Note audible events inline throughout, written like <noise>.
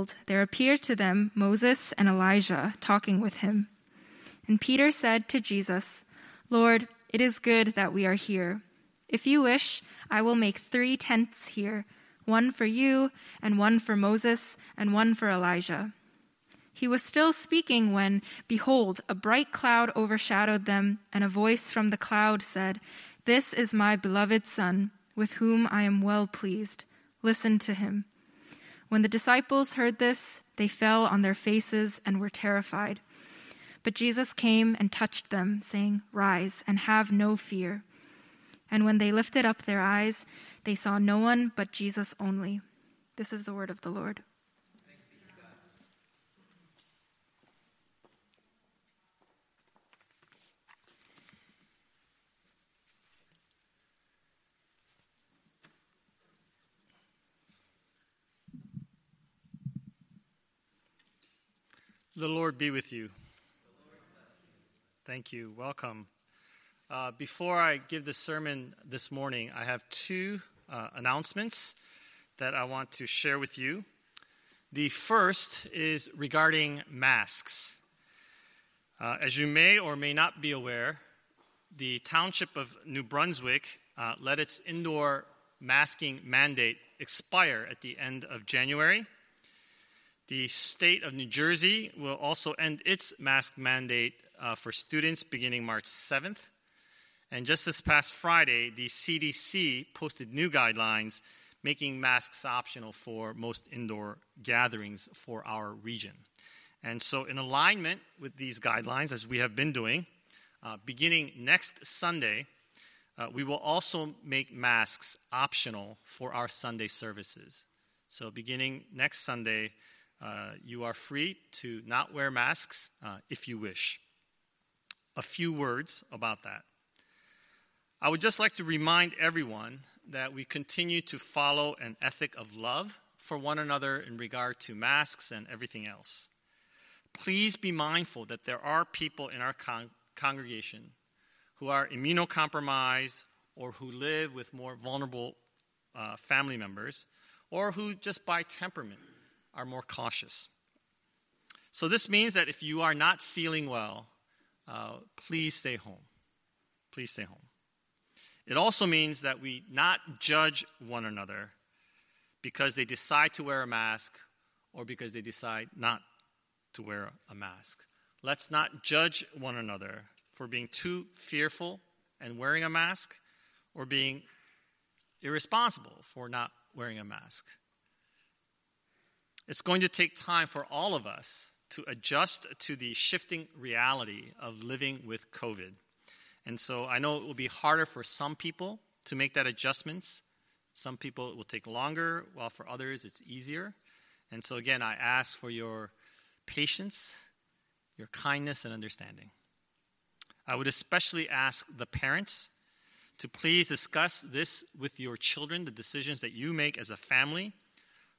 behold, there appeared to them Moses and Elijah talking with him. And Peter said to Jesus, Lord, it is good that we are here. If you wish, I will make three tents here one for you, and one for Moses, and one for Elijah. He was still speaking when, behold, a bright cloud overshadowed them, and a voice from the cloud said, This is my beloved Son, with whom I am well pleased. Listen to him. When the disciples heard this, they fell on their faces and were terrified. But Jesus came and touched them, saying, Rise and have no fear. And when they lifted up their eyes, they saw no one but Jesus only. This is the word of the Lord. The Lord be with you. Thank you. Welcome. Uh, before I give the sermon this morning, I have two uh, announcements that I want to share with you. The first is regarding masks. Uh, as you may or may not be aware, the township of New Brunswick uh, let its indoor masking mandate expire at the end of January. The state of New Jersey will also end its mask mandate uh, for students beginning March 7th. And just this past Friday, the CDC posted new guidelines making masks optional for most indoor gatherings for our region. And so, in alignment with these guidelines, as we have been doing, uh, beginning next Sunday, uh, we will also make masks optional for our Sunday services. So, beginning next Sunday, uh, you are free to not wear masks uh, if you wish. A few words about that. I would just like to remind everyone that we continue to follow an ethic of love for one another in regard to masks and everything else. Please be mindful that there are people in our con- congregation who are immunocompromised or who live with more vulnerable uh, family members or who just by temperament are more cautious. So, this means that if you are not feeling well, uh, please stay home. Please stay home. It also means that we not judge one another because they decide to wear a mask or because they decide not to wear a mask. Let's not judge one another for being too fearful and wearing a mask or being irresponsible for not wearing a mask. It's going to take time for all of us to adjust to the shifting reality of living with COVID. And so I know it will be harder for some people to make that adjustments. Some people it will take longer, while for others it's easier. And so again, I ask for your patience, your kindness, and understanding. I would especially ask the parents to please discuss this with your children, the decisions that you make as a family,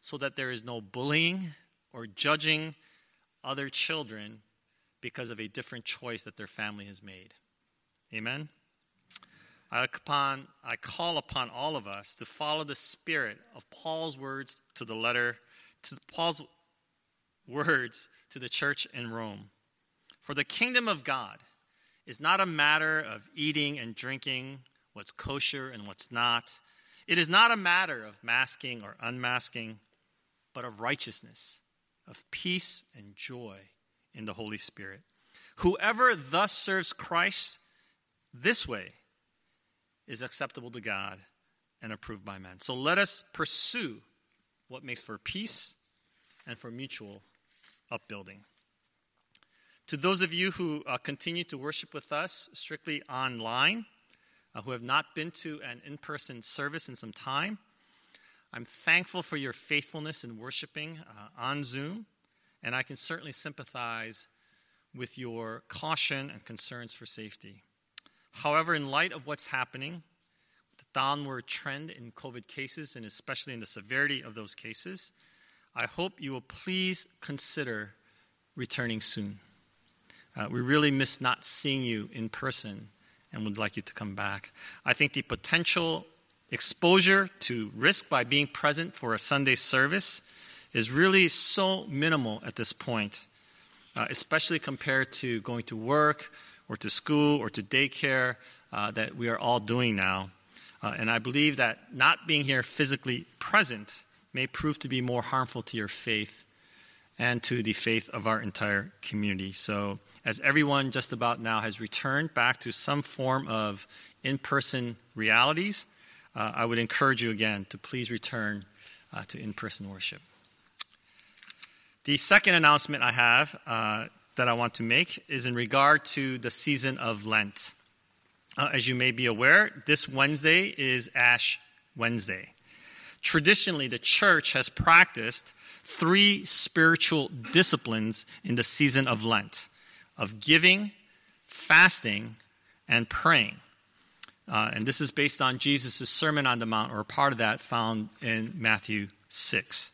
so that there is no bullying or judging other children because of a different choice that their family has made. Amen? I, upon, I call upon all of us to follow the spirit of Paul's words to the letter, to Paul's words to the church in Rome. For the kingdom of God is not a matter of eating and drinking, what's kosher and what's not. It is not a matter of masking or unmasking, but of righteousness, of peace and joy in the Holy Spirit. Whoever thus serves Christ this way is acceptable to God and approved by men. So let us pursue what makes for peace and for mutual upbuilding. To those of you who uh, continue to worship with us strictly online, uh, who have not been to an in person service in some time, I'm thankful for your faithfulness in worshiping uh, on Zoom, and I can certainly sympathize with your caution and concerns for safety. However, in light of what's happening, the downward trend in COVID cases, and especially in the severity of those cases, I hope you will please consider returning soon. Uh, we really miss not seeing you in person and would like you to come back. I think the potential exposure to risk by being present for a Sunday service is really so minimal at this point, uh, especially compared to going to work or to school or to daycare uh, that we are all doing now. Uh, and I believe that not being here physically present may prove to be more harmful to your faith and to the faith of our entire community. So, as everyone just about now has returned back to some form of in person realities, uh, I would encourage you again to please return uh, to in person worship. The second announcement I have uh, that I want to make is in regard to the season of Lent. Uh, as you may be aware, this Wednesday is Ash Wednesday. Traditionally, the church has practiced three spiritual disciplines in the season of Lent of giving, fasting, and praying. Uh, and this is based on Jesus' Sermon on the Mount, or part of that found in Matthew 6.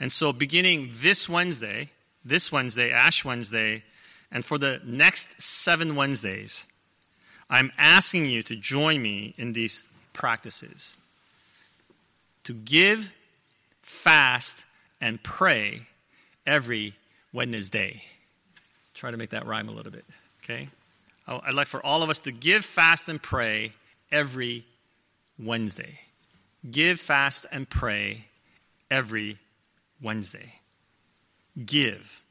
And so, beginning this Wednesday, this Wednesday, Ash Wednesday, and for the next seven Wednesdays, I'm asking you to join me in these practices to give, fast, and pray every Wednesday. Try to make that rhyme a little bit, okay? I'd like for all of us to give, fast, and pray every Wednesday. Give, fast, and pray every Wednesday. Give.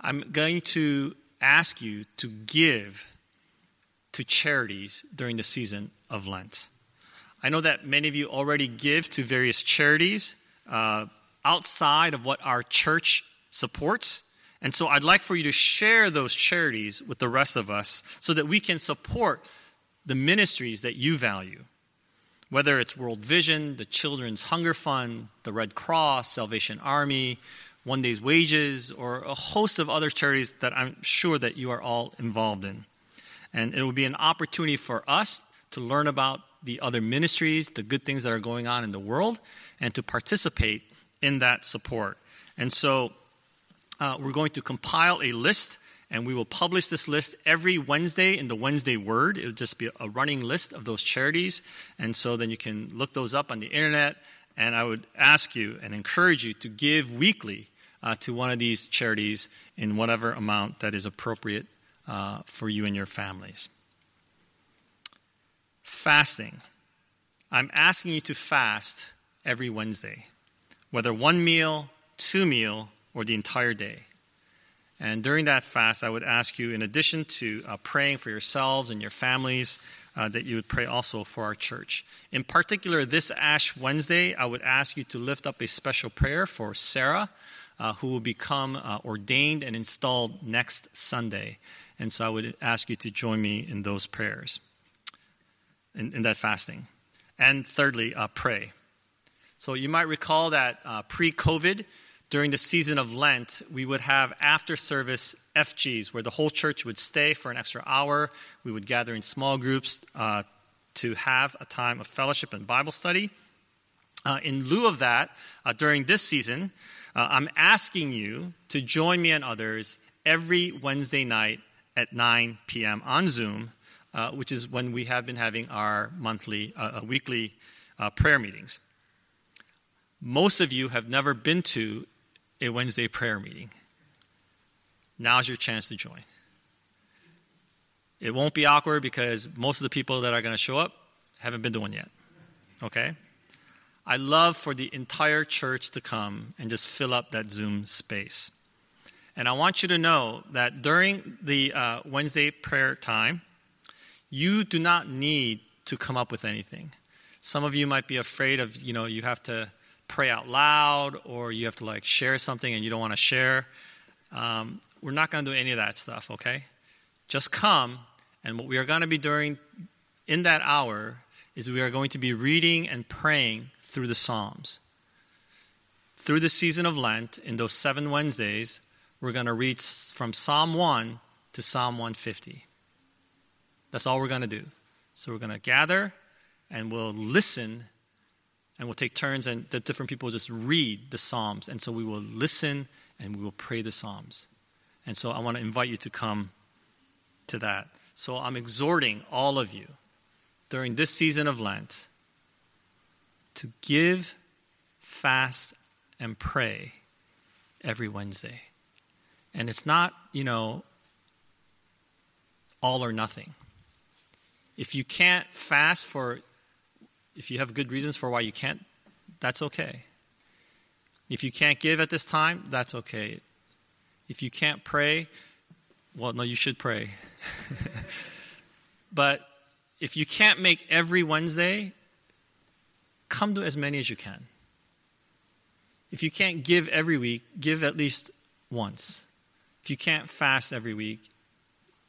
I'm going to ask you to give to charities during the season of Lent. I know that many of you already give to various charities uh, outside of what our church supports. And so I'd like for you to share those charities with the rest of us so that we can support the ministries that you value. Whether it's World Vision, the Children's Hunger Fund, the Red Cross, Salvation Army, One Day's Wages, or a host of other charities that I'm sure that you are all involved in. And it will be an opportunity for us to learn about the other ministries, the good things that are going on in the world, and to participate in that support. And so uh, we're going to compile a list, and we will publish this list every Wednesday in the Wednesday Word. It'll just be a running list of those charities. And so then you can look those up on the internet. And I would ask you and encourage you to give weekly uh, to one of these charities in whatever amount that is appropriate uh, for you and your families. Fasting. I'm asking you to fast every Wednesday, whether one meal, two meal, or the entire day. And during that fast, I would ask you, in addition to uh, praying for yourselves and your families, uh, that you would pray also for our church. In particular, this Ash Wednesday, I would ask you to lift up a special prayer for Sarah, uh, who will become uh, ordained and installed next Sunday. And so I would ask you to join me in those prayers, in, in that fasting. And thirdly, uh, pray. So you might recall that uh, pre COVID, during the season of Lent, we would have after service FGs where the whole church would stay for an extra hour. We would gather in small groups uh, to have a time of fellowship and Bible study. Uh, in lieu of that, uh, during this season, uh, I'm asking you to join me and others every Wednesday night at 9 p.m. on Zoom, uh, which is when we have been having our monthly, uh, weekly prayer meetings. Most of you have never been to a Wednesday prayer meeting. Now's your chance to join. It won't be awkward because most of the people that are going to show up haven't been to one yet. Okay? I love for the entire church to come and just fill up that Zoom space. And I want you to know that during the uh, Wednesday prayer time, you do not need to come up with anything. Some of you might be afraid of, you know, you have to pray out loud or you have to like share something and you don't want to share. Um, we're not going to do any of that stuff, okay? Just come, and what we are going to be doing in that hour is we are going to be reading and praying through the Psalms. Through the season of Lent, in those seven Wednesdays, we're going to read from Psalm 1 to Psalm 150. That's all we're going to do. So we're going to gather and we'll listen and we'll take turns and the different people will just read the Psalms. And so we will listen and we will pray the Psalms. And so I want to invite you to come to that. So I'm exhorting all of you during this season of Lent to give, fast, and pray every Wednesday. And it's not, you know, all or nothing. If you can't fast for, if you have good reasons for why you can't, that's okay. If you can't give at this time, that's okay. If you can't pray, well, no, you should pray. <laughs> but if you can't make every Wednesday, come to as many as you can. If you can't give every week, give at least once. If you can't fast every week,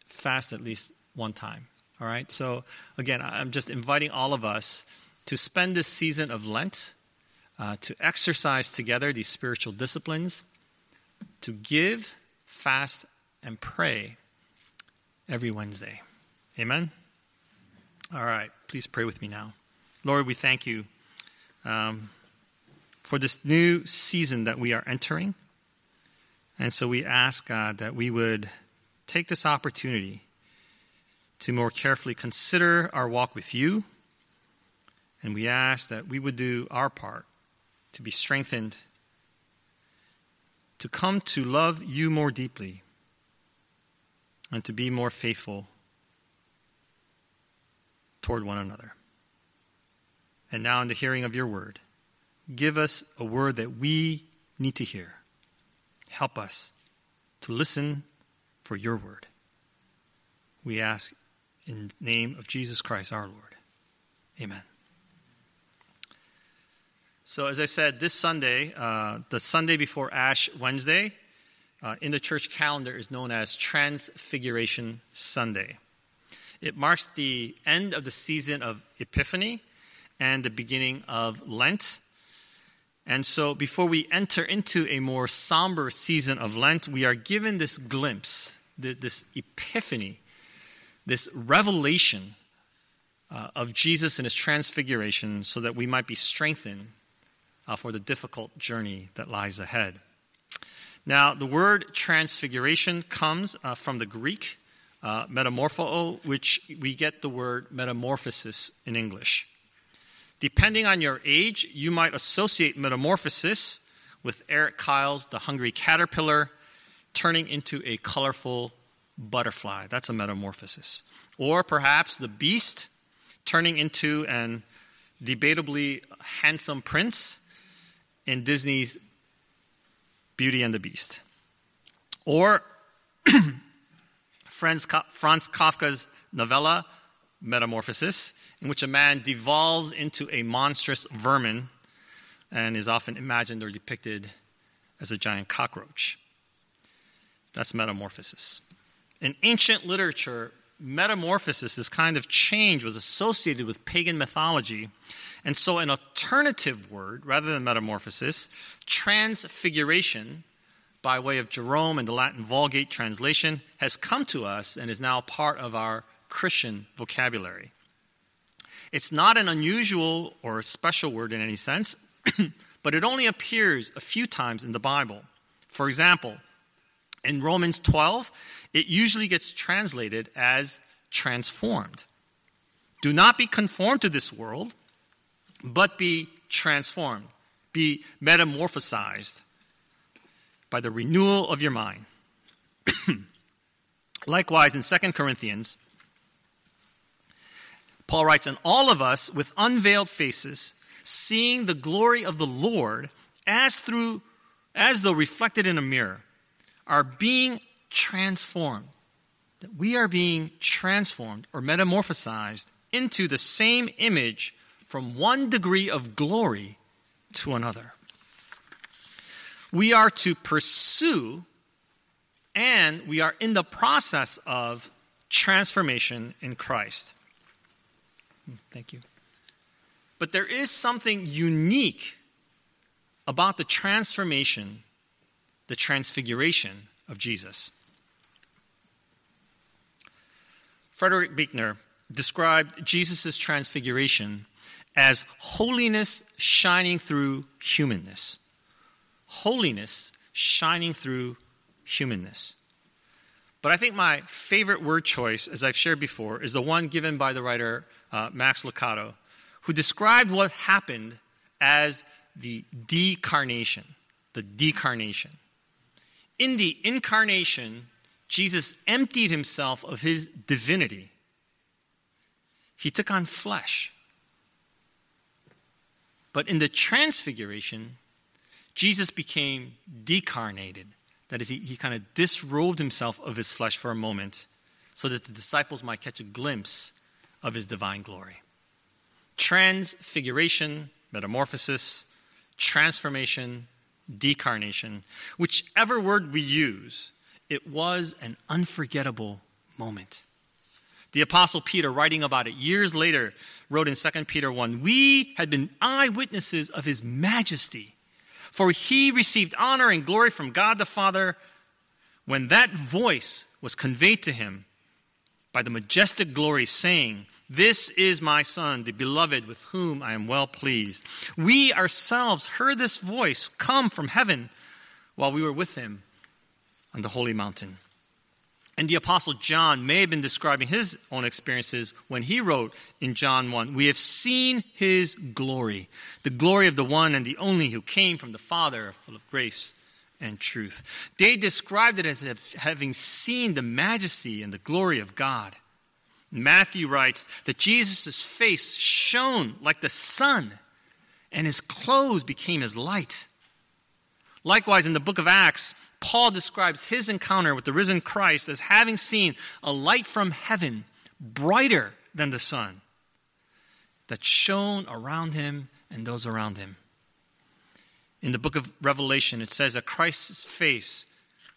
fast at least one time. All right? So, again, I'm just inviting all of us to spend this season of Lent, uh, to exercise together these spiritual disciplines, to give, fast, and pray every Wednesday. Amen? All right, please pray with me now. Lord, we thank you um, for this new season that we are entering. And so we ask, God, that we would take this opportunity to more carefully consider our walk with you. And we ask that we would do our part to be strengthened, to come to love you more deeply, and to be more faithful toward one another. And now, in the hearing of your word, give us a word that we need to hear. Help us to listen for your word. We ask in the name of Jesus Christ our Lord. Amen. So, as I said, this Sunday, uh, the Sunday before Ash Wednesday, uh, in the church calendar is known as Transfiguration Sunday. It marks the end of the season of Epiphany and the beginning of Lent. And so, before we enter into a more somber season of Lent, we are given this glimpse, this epiphany, this revelation uh, of Jesus and his transfiguration so that we might be strengthened uh, for the difficult journey that lies ahead. Now, the word transfiguration comes uh, from the Greek uh, metamorpho, which we get the word metamorphosis in English. Depending on your age, you might associate metamorphosis with Eric Carle's The Hungry Caterpillar turning into a colorful butterfly. That's a metamorphosis. Or perhaps the beast turning into an debatably handsome prince in Disney's Beauty and the Beast. Or <clears throat> Franz Kafka's novella Metamorphosis, in which a man devolves into a monstrous vermin and is often imagined or depicted as a giant cockroach. That's metamorphosis. In ancient literature, metamorphosis, this kind of change, was associated with pagan mythology. And so, an alternative word, rather than metamorphosis, transfiguration, by way of Jerome and the Latin Vulgate translation, has come to us and is now part of our Christian vocabulary. It's not an unusual or special word in any sense, <clears throat> but it only appears a few times in the Bible. For example, in Romans 12, it usually gets translated as transformed. Do not be conformed to this world, but be transformed, be metamorphosized by the renewal of your mind. <clears throat> Likewise, in 2 Corinthians, Paul writes, And all of us with unveiled faces, seeing the glory of the Lord as through as though reflected in a mirror, are being transformed. That we are being transformed or metamorphosized into the same image from one degree of glory to another. We are to pursue and we are in the process of transformation in Christ. Thank you. But there is something unique about the transformation, the transfiguration of Jesus. Frederick Buechner described Jesus' transfiguration as holiness shining through humanness. Holiness shining through humanness. But I think my favorite word choice, as I've shared before, is the one given by the writer uh, Max Lucado, who described what happened as the decarnation. the decarnation. In the incarnation, Jesus emptied himself of his divinity. He took on flesh. But in the transfiguration, Jesus became decarnated. That is, he, he kind of disrobed himself of his flesh for a moment so that the disciples might catch a glimpse of his divine glory. Transfiguration, metamorphosis, transformation, decarnation, whichever word we use, it was an unforgettable moment. The apostle Peter writing about it years later wrote in 2 Peter 1, "We had been eyewitnesses of his majesty, for he received honor and glory from God the Father when that voice was conveyed to him by the majestic glory saying, this is my Son, the beloved, with whom I am well pleased. We ourselves heard this voice come from heaven while we were with him on the holy mountain. And the Apostle John may have been describing his own experiences when he wrote in John 1 We have seen his glory, the glory of the one and the only who came from the Father, full of grace and truth. They described it as having seen the majesty and the glory of God. Matthew writes that Jesus' face shone like the sun, and his clothes became as light. Likewise, in the book of Acts, Paul describes his encounter with the risen Christ as having seen a light from heaven brighter than the sun that shone around him and those around him. In the book of Revelation, it says that Christ's face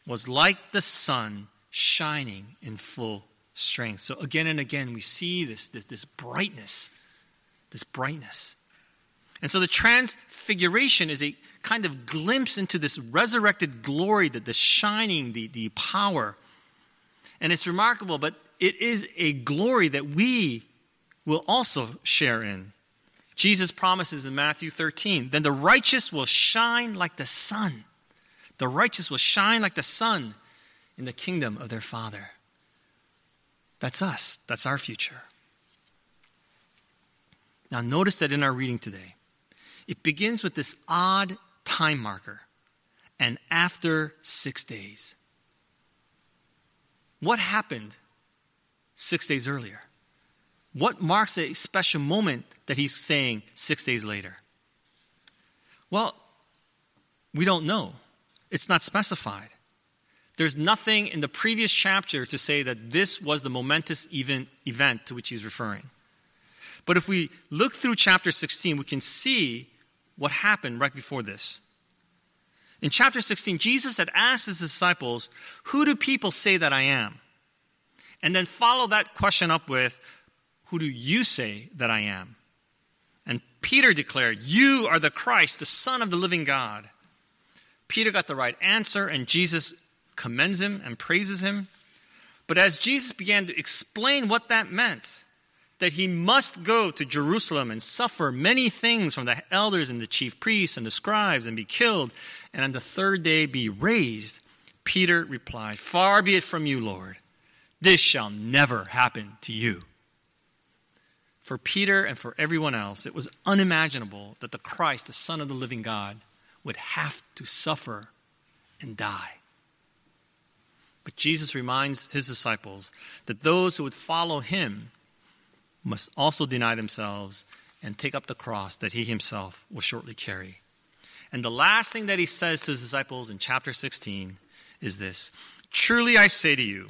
was like the sun shining in full strength. So again and again, we see this, this, this brightness, this brightness. And so the transfiguration is a kind of glimpse into this resurrected glory, that the shining, the, the power. And it's remarkable, but it is a glory that we will also share in. Jesus promises in Matthew 13, then the righteous will shine like the sun. The righteous will shine like the sun in the kingdom of their Father. That's us, that's our future. Now, notice that in our reading today, it begins with this odd time marker and after six days. What happened six days earlier? What marks a special moment that he's saying six days later? Well, we don't know. It's not specified. There's nothing in the previous chapter to say that this was the momentous event, event to which he's referring. But if we look through chapter 16, we can see what happened right before this. In chapter 16, Jesus had asked his disciples, Who do people say that I am? And then follow that question up with, Who do you say that I am? And Peter declared, You are the Christ, the Son of the living God. Peter got the right answer, and Jesus commends him and praises him. But as Jesus began to explain what that meant, that he must go to Jerusalem and suffer many things from the elders and the chief priests and the scribes and be killed, and on the third day be raised, Peter replied, Far be it from you, Lord. This shall never happen to you. For Peter and for everyone else, it was unimaginable that the Christ, the Son of the living God, would have to suffer and die. But Jesus reminds his disciples that those who would follow him must also deny themselves and take up the cross that he himself will shortly carry. And the last thing that he says to his disciples in chapter 16 is this Truly I say to you,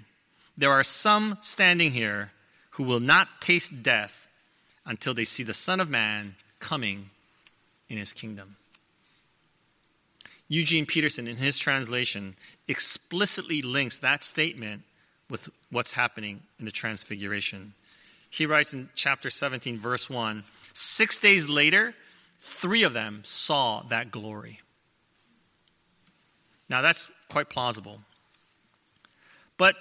there are some standing here who will not taste death until they see the Son of Man coming in his kingdom. Eugene Peterson, in his translation, explicitly links that statement with what's happening in the Transfiguration. He writes in chapter 17, verse 1 Six days later, three of them saw that glory. Now, that's quite plausible. But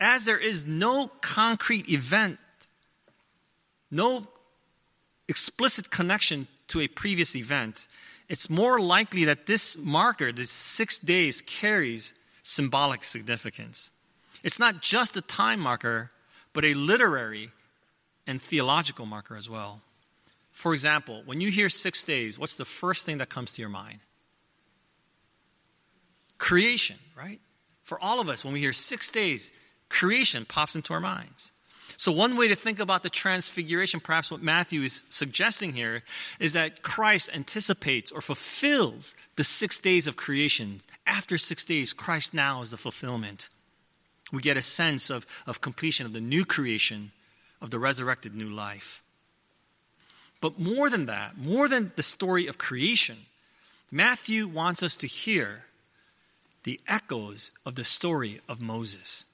as there is no concrete event, no explicit connection to a previous event, it's more likely that this marker, this six days, carries symbolic significance. It's not just a time marker, but a literary and theological marker as well. For example, when you hear six days, what's the first thing that comes to your mind? creation, right? For all of us, when we hear six days, creation pops into our minds. So, one way to think about the transfiguration, perhaps what Matthew is suggesting here, is that Christ anticipates or fulfills the six days of creation. After six days, Christ now is the fulfillment. We get a sense of, of completion of the new creation, of the resurrected new life. But more than that, more than the story of creation, Matthew wants us to hear the echoes of the story of Moses.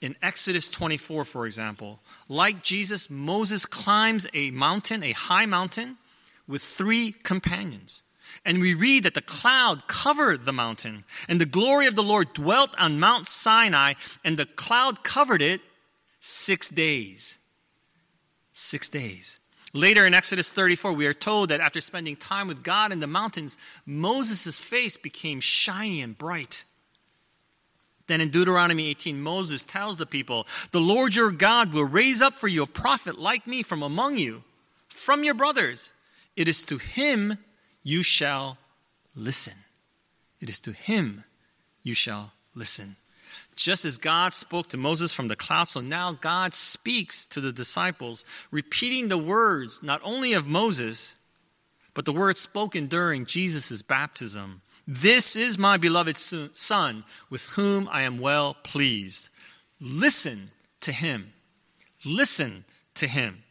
In Exodus 24, for example, like Jesus, Moses climbs a mountain, a high mountain, with three companions. And we read that the cloud covered the mountain, and the glory of the Lord dwelt on Mount Sinai, and the cloud covered it six days. Six days. Later in Exodus 34, we are told that after spending time with God in the mountains, Moses' face became shiny and bright. Then in Deuteronomy 18, Moses tells the people, The Lord your God will raise up for you a prophet like me from among you, from your brothers. It is to him you shall listen. It is to him you shall listen. Just as God spoke to Moses from the cloud, so now God speaks to the disciples, repeating the words not only of Moses, but the words spoken during Jesus' baptism this is my beloved Son, with whom I am well pleased. Listen to him. Listen to him.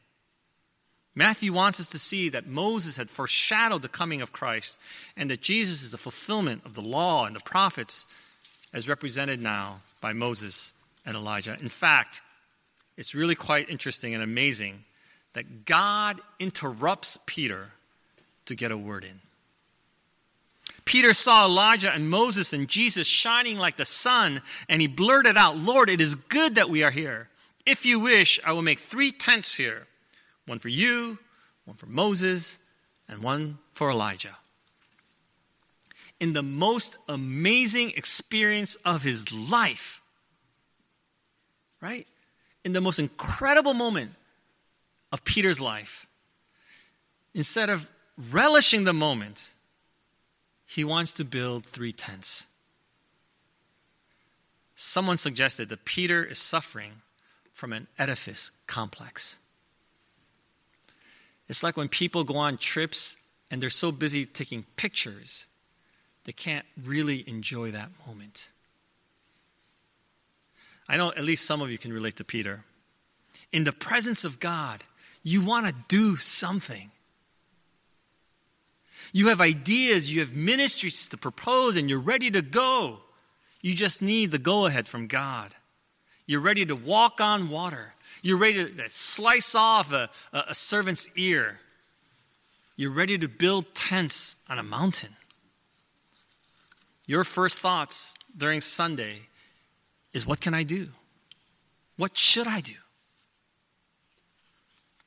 Matthew wants us to see that Moses had foreshadowed the coming of Christ and that Jesus is the fulfillment of the law and the prophets as represented now by Moses and Elijah. In fact, it's really quite interesting and amazing that God interrupts Peter to get a word in. Peter saw Elijah and Moses and Jesus shining like the sun, and he blurted out, Lord, it is good that we are here. If you wish, I will make three tents here one for you, one for Moses, and one for Elijah. In the most amazing experience of his life, right? In the most incredible moment of Peter's life, instead of relishing the moment, he wants to build three tents. Someone suggested that Peter is suffering from an edifice complex. It's like when people go on trips and they're so busy taking pictures, they can't really enjoy that moment. I know at least some of you can relate to Peter. In the presence of God, you want to do something. You have ideas, you have ministries to propose, and you're ready to go. You just need the go ahead from God. You're ready to walk on water. You're ready to uh, slice off a, a, servant's ear. You're ready to build tents on a mountain. Your first thoughts during Sunday is what can I do? What should I do?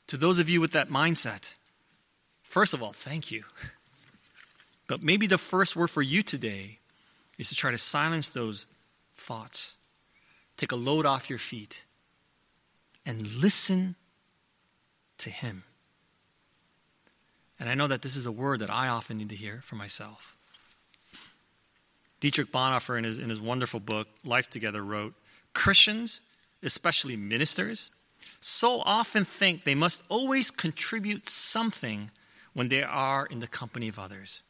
To those of you with that mindset, first of all, thank you. But maybe the first word for you today is to try to silence those thoughts. Take a load off your feet and listen to Him. And I know that this is a word that I often need to hear for myself. Dietrich Bonhoeffer, in his, in his wonderful book, Life Together, wrote Christians, especially ministers, so often think they must always contribute something when they are in the company of others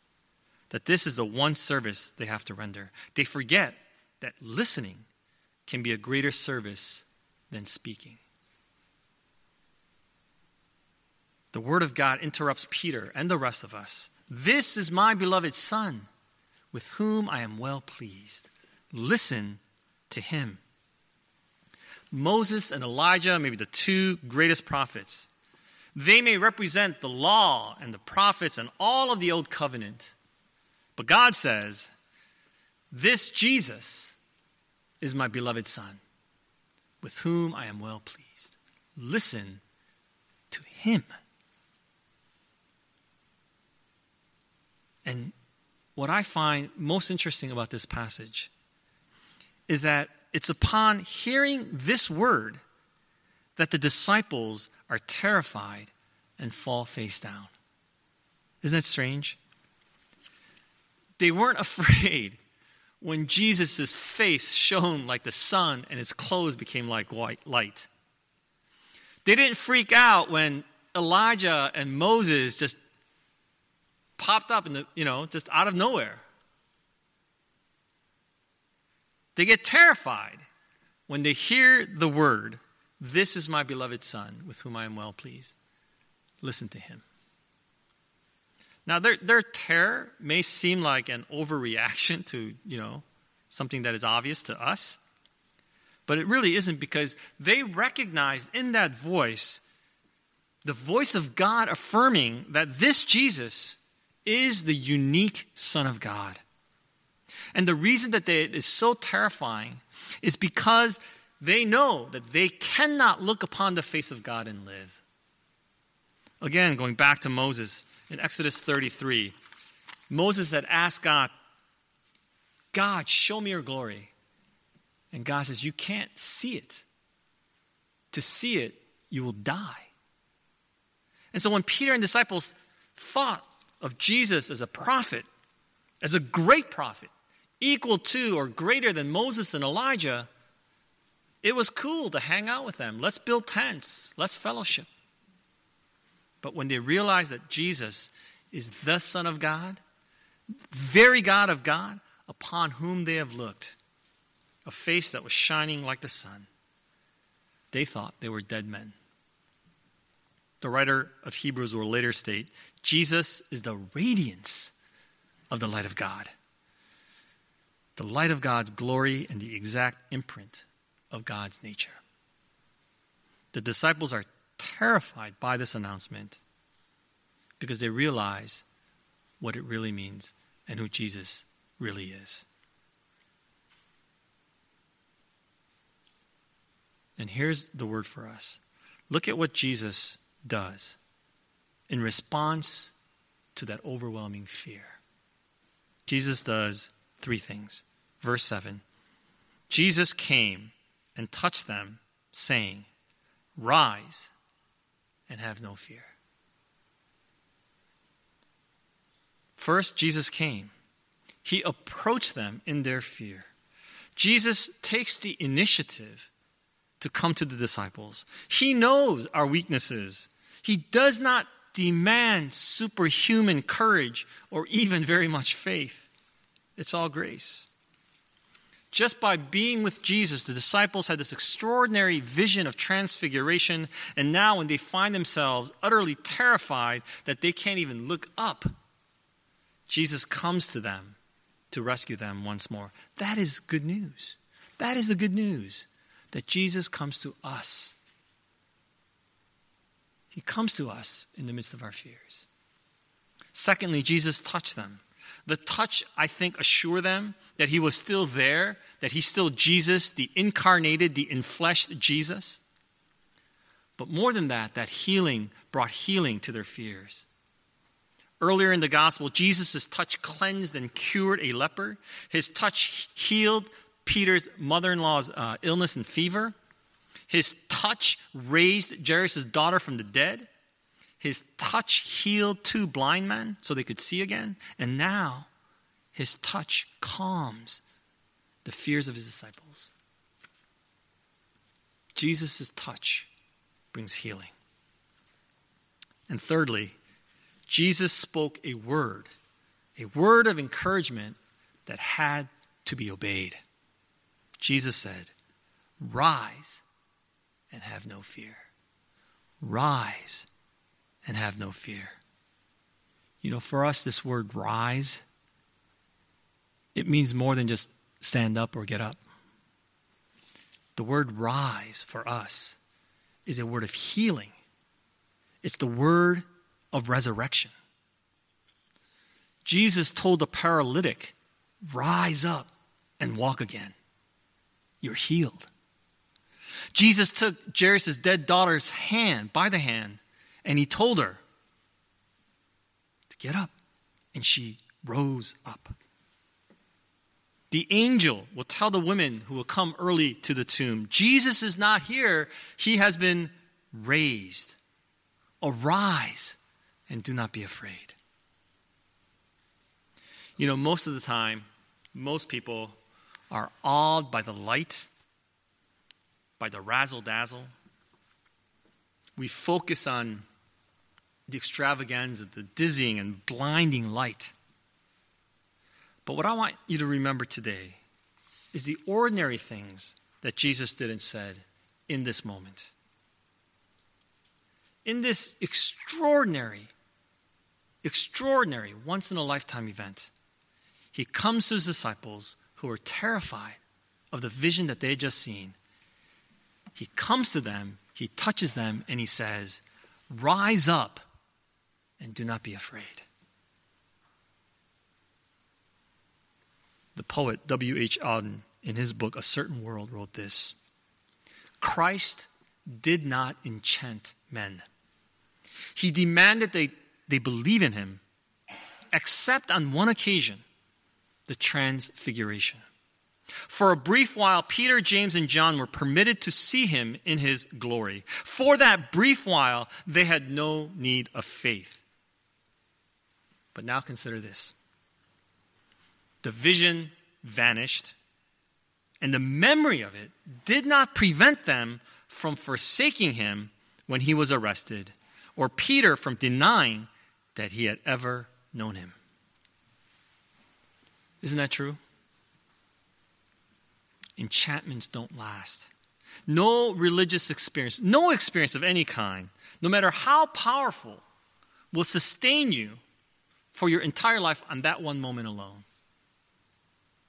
that this is the one service they have to render. They forget that listening can be a greater service than speaking. The Word of God interrupts Peter and the rest of us. This is my beloved Son, with whom I am well pleased. Listen to him. Moses and Elijah may be the two greatest prophets. They may represent the law and the prophets and all of the old covenant. But God says, This Jesus is my beloved Son, with whom I am well pleased. Listen to him. And what I find most interesting about this passage is that it's upon hearing this word that the disciples are terrified and fall face down. Isn't that strange? they weren't <laughs> afraid when Jesus' face shone like the sun and his clothes became like white light. They didn't freak out when Elijah and Moses just popped up in the, you know, just out of nowhere. They get terrified when they hear the word, This is my beloved Son, with whom I am well pleased. Listen to him. Now, their, their terror may seem like an overreaction to, you know, something that is obvious to us, but it really isn't because they recognized in that voice the voice of God affirming that this Jesus is the unique Son of God. And the reason that they, it is so terrifying is because they know that they cannot look upon the face of God and live. Again, going back to Moses in Exodus 33, Moses had asked God, God, show me your glory. And God says, You can't see it. To see it, you will die. And so when Peter and disciples thought of Jesus as a prophet, as a great prophet, equal to or greater than Moses and Elijah, it was cool to hang out with them. Let's build tents, let's fellowship. But when they realized that Jesus is the Son of God, very God of God, upon whom they have looked, a face that was shining like the sun, they thought they were dead men. The writer of Hebrews will later state Jesus is the radiance of the light of God the light of God's glory and the exact imprint of God's nature. The disciples are terrified by this announcement because they realize what it really means and who Jesus really is. And here's the word for us look at what Jesus does in response to that overwhelming fear. Jesus does three things. Verse 7 Jesus came and touched them, saying, Rise and have no fear. First, Jesus came. He approached them in their fear. Jesus takes the initiative to come to the disciples. He knows our weaknesses. He does not demand superhuman courage or even very much faith. It's all grace. Just by being with Jesus, the disciples had this extraordinary vision of transfiguration, and now when they find themselves utterly terrified that they can't even look up, Jesus comes to them to rescue them once more. That is good news. That is the good news that Jesus comes to us. He comes to us in the midst of our fears. Secondly, Jesus touched them. The touch, I think, assure them that he was still there, that he's still Jesus, the incarnated, the infleshed Jesus. But more than that, that healing brought healing to their fears. Earlier in the gospel, Jesus' touch cleansed and cured a leper. His touch healed Peter's mother in law's uh, illness and fever. His touch raised Jairus' daughter from the dead. His touch healed two blind men so they could see again. And now, his touch calms the fears of his disciples. Jesus' touch brings healing. And thirdly, Jesus spoke a word, a word of encouragement that had to be obeyed. Jesus said, Rise and have no fear. Rise and have no fear. You know, for us, this word rise, it means more than just stand up or get up. The word rise for us is a word of healing, it's the word of resurrection. Jesus told the paralytic, Rise up and walk again. You're healed. Jesus took Jairus' dead daughter's hand by the hand and he told her to get up. And she rose up. The angel will tell the women who will come early to the tomb Jesus is not here, he has been raised. Arise and do not be afraid. You know, most of the time, most people are awed by the light, by the razzle dazzle. We focus on the extravaganza, the dizzying and blinding light. But what I want you to remember today is the ordinary things that Jesus did and said in this moment. In this extraordinary, extraordinary, once in a lifetime event, he comes to his disciples who are terrified of the vision that they had just seen. He comes to them, he touches them, and he says, Rise up and do not be afraid. The poet W.H. Auden, in his book A Certain World, wrote this Christ did not enchant men. He demanded they, they believe in him, except on one occasion the transfiguration. For a brief while, Peter, James, and John were permitted to see him in his glory. For that brief while, they had no need of faith. But now consider this the vision vanished, and the memory of it did not prevent them from forsaking him when he was arrested, or Peter from denying that he had ever known him. Isn't that true? Enchantments don't last. No religious experience, no experience of any kind, no matter how powerful, will sustain you for your entire life on that one moment alone.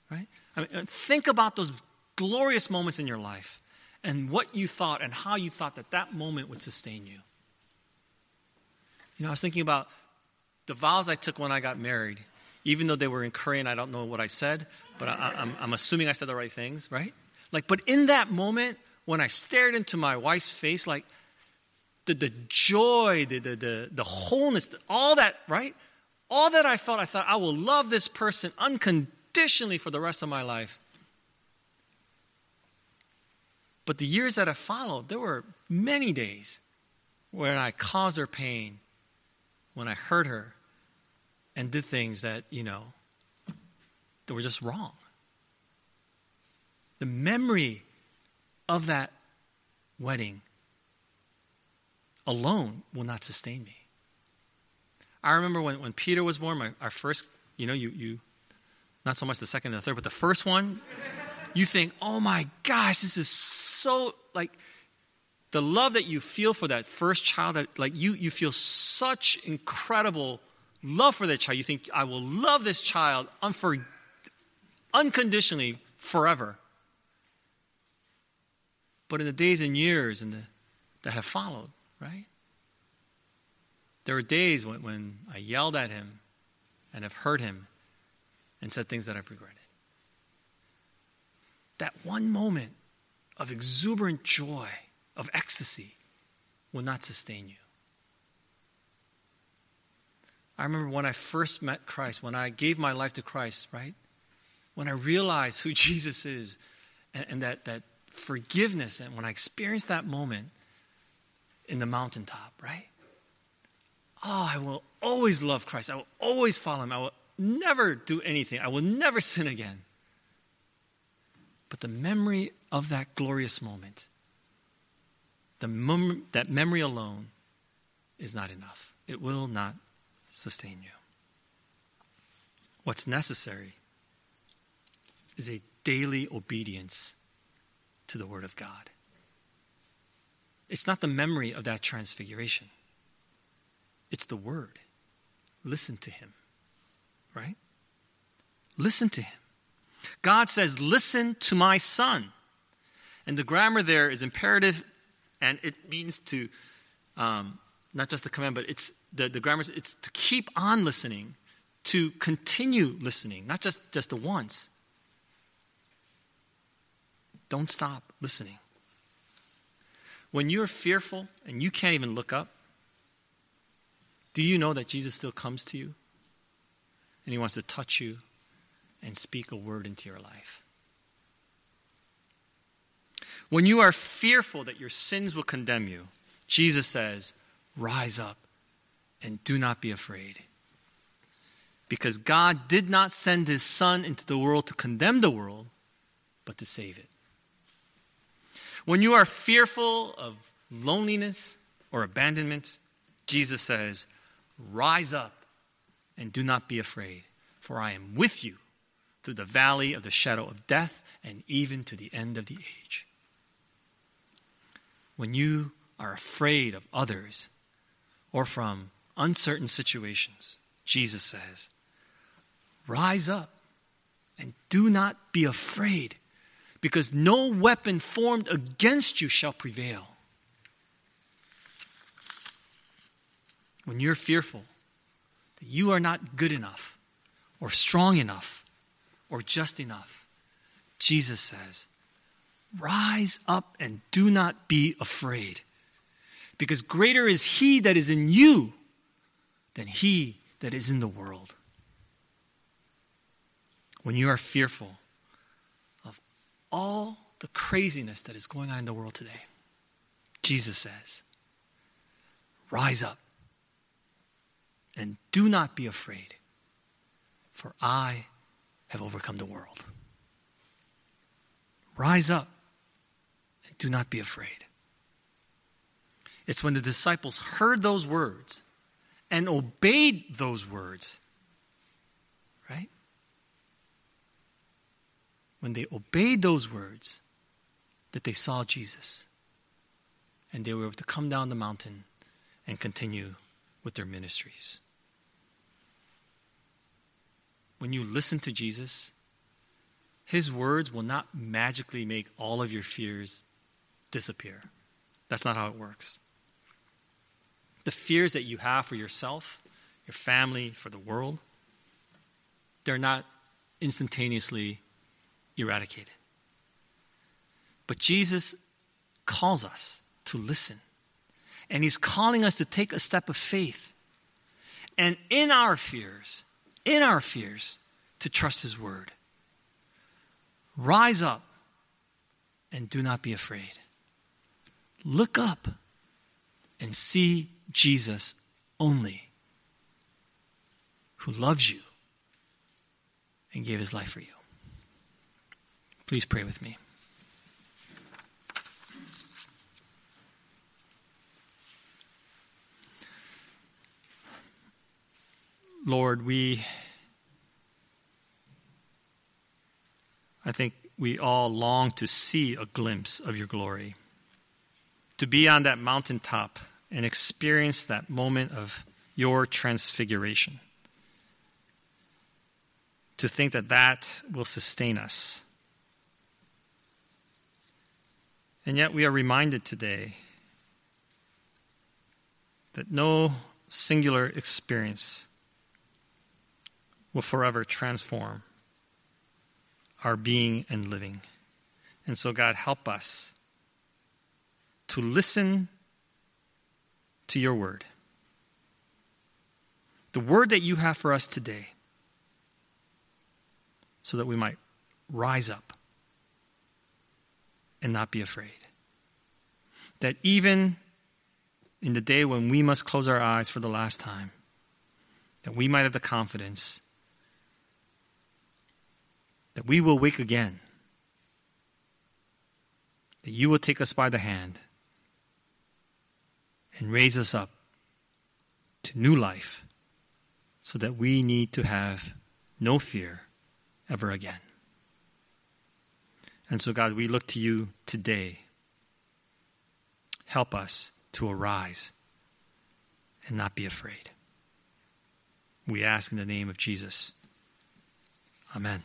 Right? I mean, uh, think about those glorious moments in your life and what you thought and how you thought that that moment would sustain you. You know, I was thinking about the vows I took when I got married even though they were in Korean, I don't know what I said, but I, am I'm assuming I said the right things, right? Like, but in that moment, when I stared into my wife's face, like the, the joy, the, the, the, the wholeness, all that, right? All that I felt, I thought, I will love this person unconditionally for the rest of my life. But the years that have followed, there were many days when I caused her pain, when I hurt her, and did things that, you know, that were just wrong. The memory of that wedding alone will not sustain me. I remember when, when Peter was born, my, our first, you know, you, you, not so much the second and the third, but the first one, you think, oh my gosh, this is so, like, the love that you feel for that first child, that, like, you, you feel such incredible love for that child. You think, I will love this child unconditionally forever. But in the days and years and the, that have followed, right? There were days when, when I yelled at him and have hurt him and said things that I've regretted. That one moment of exuberant joy, of ecstasy, will not sustain you. I remember when I first met Christ, when I gave my life to Christ, right? When I realized who <laughs> Jesus is and, and that, that forgiveness, and when I experienced that moment in the mountaintop, right? Oh, I will always love Christ. I will always follow him. I will never do anything. I will never <laughs> sin again. But the memory of that glorious moment, the mem- that memory alone is not enough. It will not sustain you. What's necessary is a daily obedience to the Word of God. It's not the memory of that transfiguration, it's the Word. Listen to Him, right? Listen to Him. God says, Listen to my Son. And the grammar there is imperative and it means to um, not just the command, but it's the, the grammar, it's to keep on listening, to continue listening, not just, just the once. Don't stop listening. When you're fearful and you can't even look up, do you know that Jesus still comes to you? And he wants to touch you and speak a word into your life. When you are fearful that your sins will condemn you, Jesus says, Rise up and do not be afraid. because God did not send his Son into the world to condemn the world, but to save it. When you are fearful of loneliness or abandonment, Jesus says, Rise up and do not be afraid, for I am with you through the valley of the shadow of death and even to the end of the age. When you are afraid of others or from uncertain situations, Jesus says, Rise up and do not be afraid, because no weapon formed against you shall prevail. When you're fearful that you are not good enough, or strong enough, or just enough, Jesus says, Rise up and do not be afraid, because greater is He that is in you than He that is in the world. When you are fearful of all the craziness that is going on in the world today, Jesus says, Rise up and do not be afraid, for I have overcome the world. Rise up and do not be afraid. It's when the disciples heard those words and obeyed those words, right? When they obeyed those words, that they saw Jesus and they were able to come down the mountain and continue with their ministries. When you listen to Jesus, his words will not magically make all of your fears disappear. That's not how it works. The fears that you have for yourself, your family, for the world, they're not instantaneously eradicated. But Jesus calls us to listen. And he's calling us to take a step of faith. And in our fears, in our fears, to trust his word. Rise up and do not be afraid. Look up and see Jesus only, who loves you and gave his life for you. Please pray with me. Lord, we, I think we all long to see a glimpse of your glory, to be on that mountaintop and experience that moment of your transfiguration, to think that that will sustain us. And yet we are reminded today that no singular experience will forever transform our being and living. And so, God, help us to listen to your word. The word that you have for us today, so that we might rise up and not be afraid. That even in the day when we must close our eyes for the last time, that we might have the confidence that we will wake again, that you will take us by the hand and raise us up to new life so that we need to have no fear ever again. And so, God, we look to you today. Help us to arise and not be afraid. We ask in the name of Jesus. Amen.